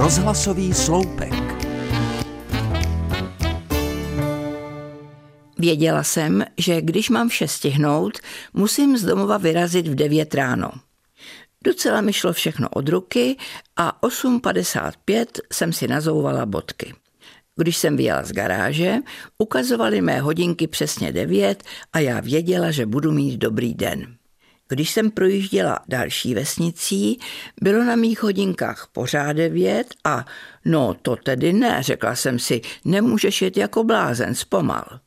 Rozhlasový sloupek. Věděla jsem, že když mám vše stihnout, musím z domova vyrazit v 9 ráno. Docela mi šlo všechno od ruky a 8.55 jsem si nazouvala bodky. Když jsem vyjela z garáže, ukazovaly mé hodinky přesně 9 a já věděla, že budu mít dobrý den. Když jsem projížděla další vesnicí, bylo na mých hodinkách pořád devět a no to tedy ne, řekla jsem si, nemůžeš jet jako blázen, zpomal.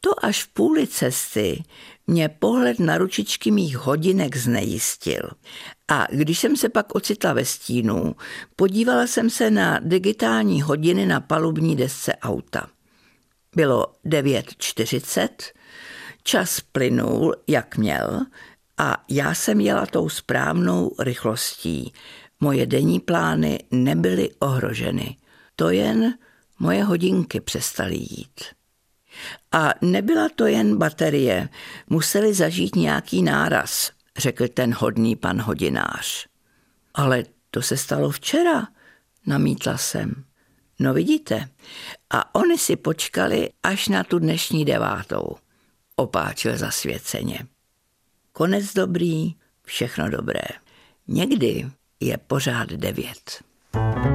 To až v půli cesty mě pohled na ručičky mých hodinek znejistil. A když jsem se pak ocitla ve stínu, podívala jsem se na digitální hodiny na palubní desce auta. Bylo 9.40, čas plynul, jak měl, a já jsem jela tou správnou rychlostí. Moje denní plány nebyly ohroženy. To jen moje hodinky přestaly jít. A nebyla to jen baterie, museli zažít nějaký náraz, řekl ten hodný pan hodinář. Ale to se stalo včera, namítla jsem. No vidíte, a oni si počkali až na tu dnešní devátou, opáčil zasvěceně. Konec dobrý, všechno dobré. Někdy je pořád devět. thank you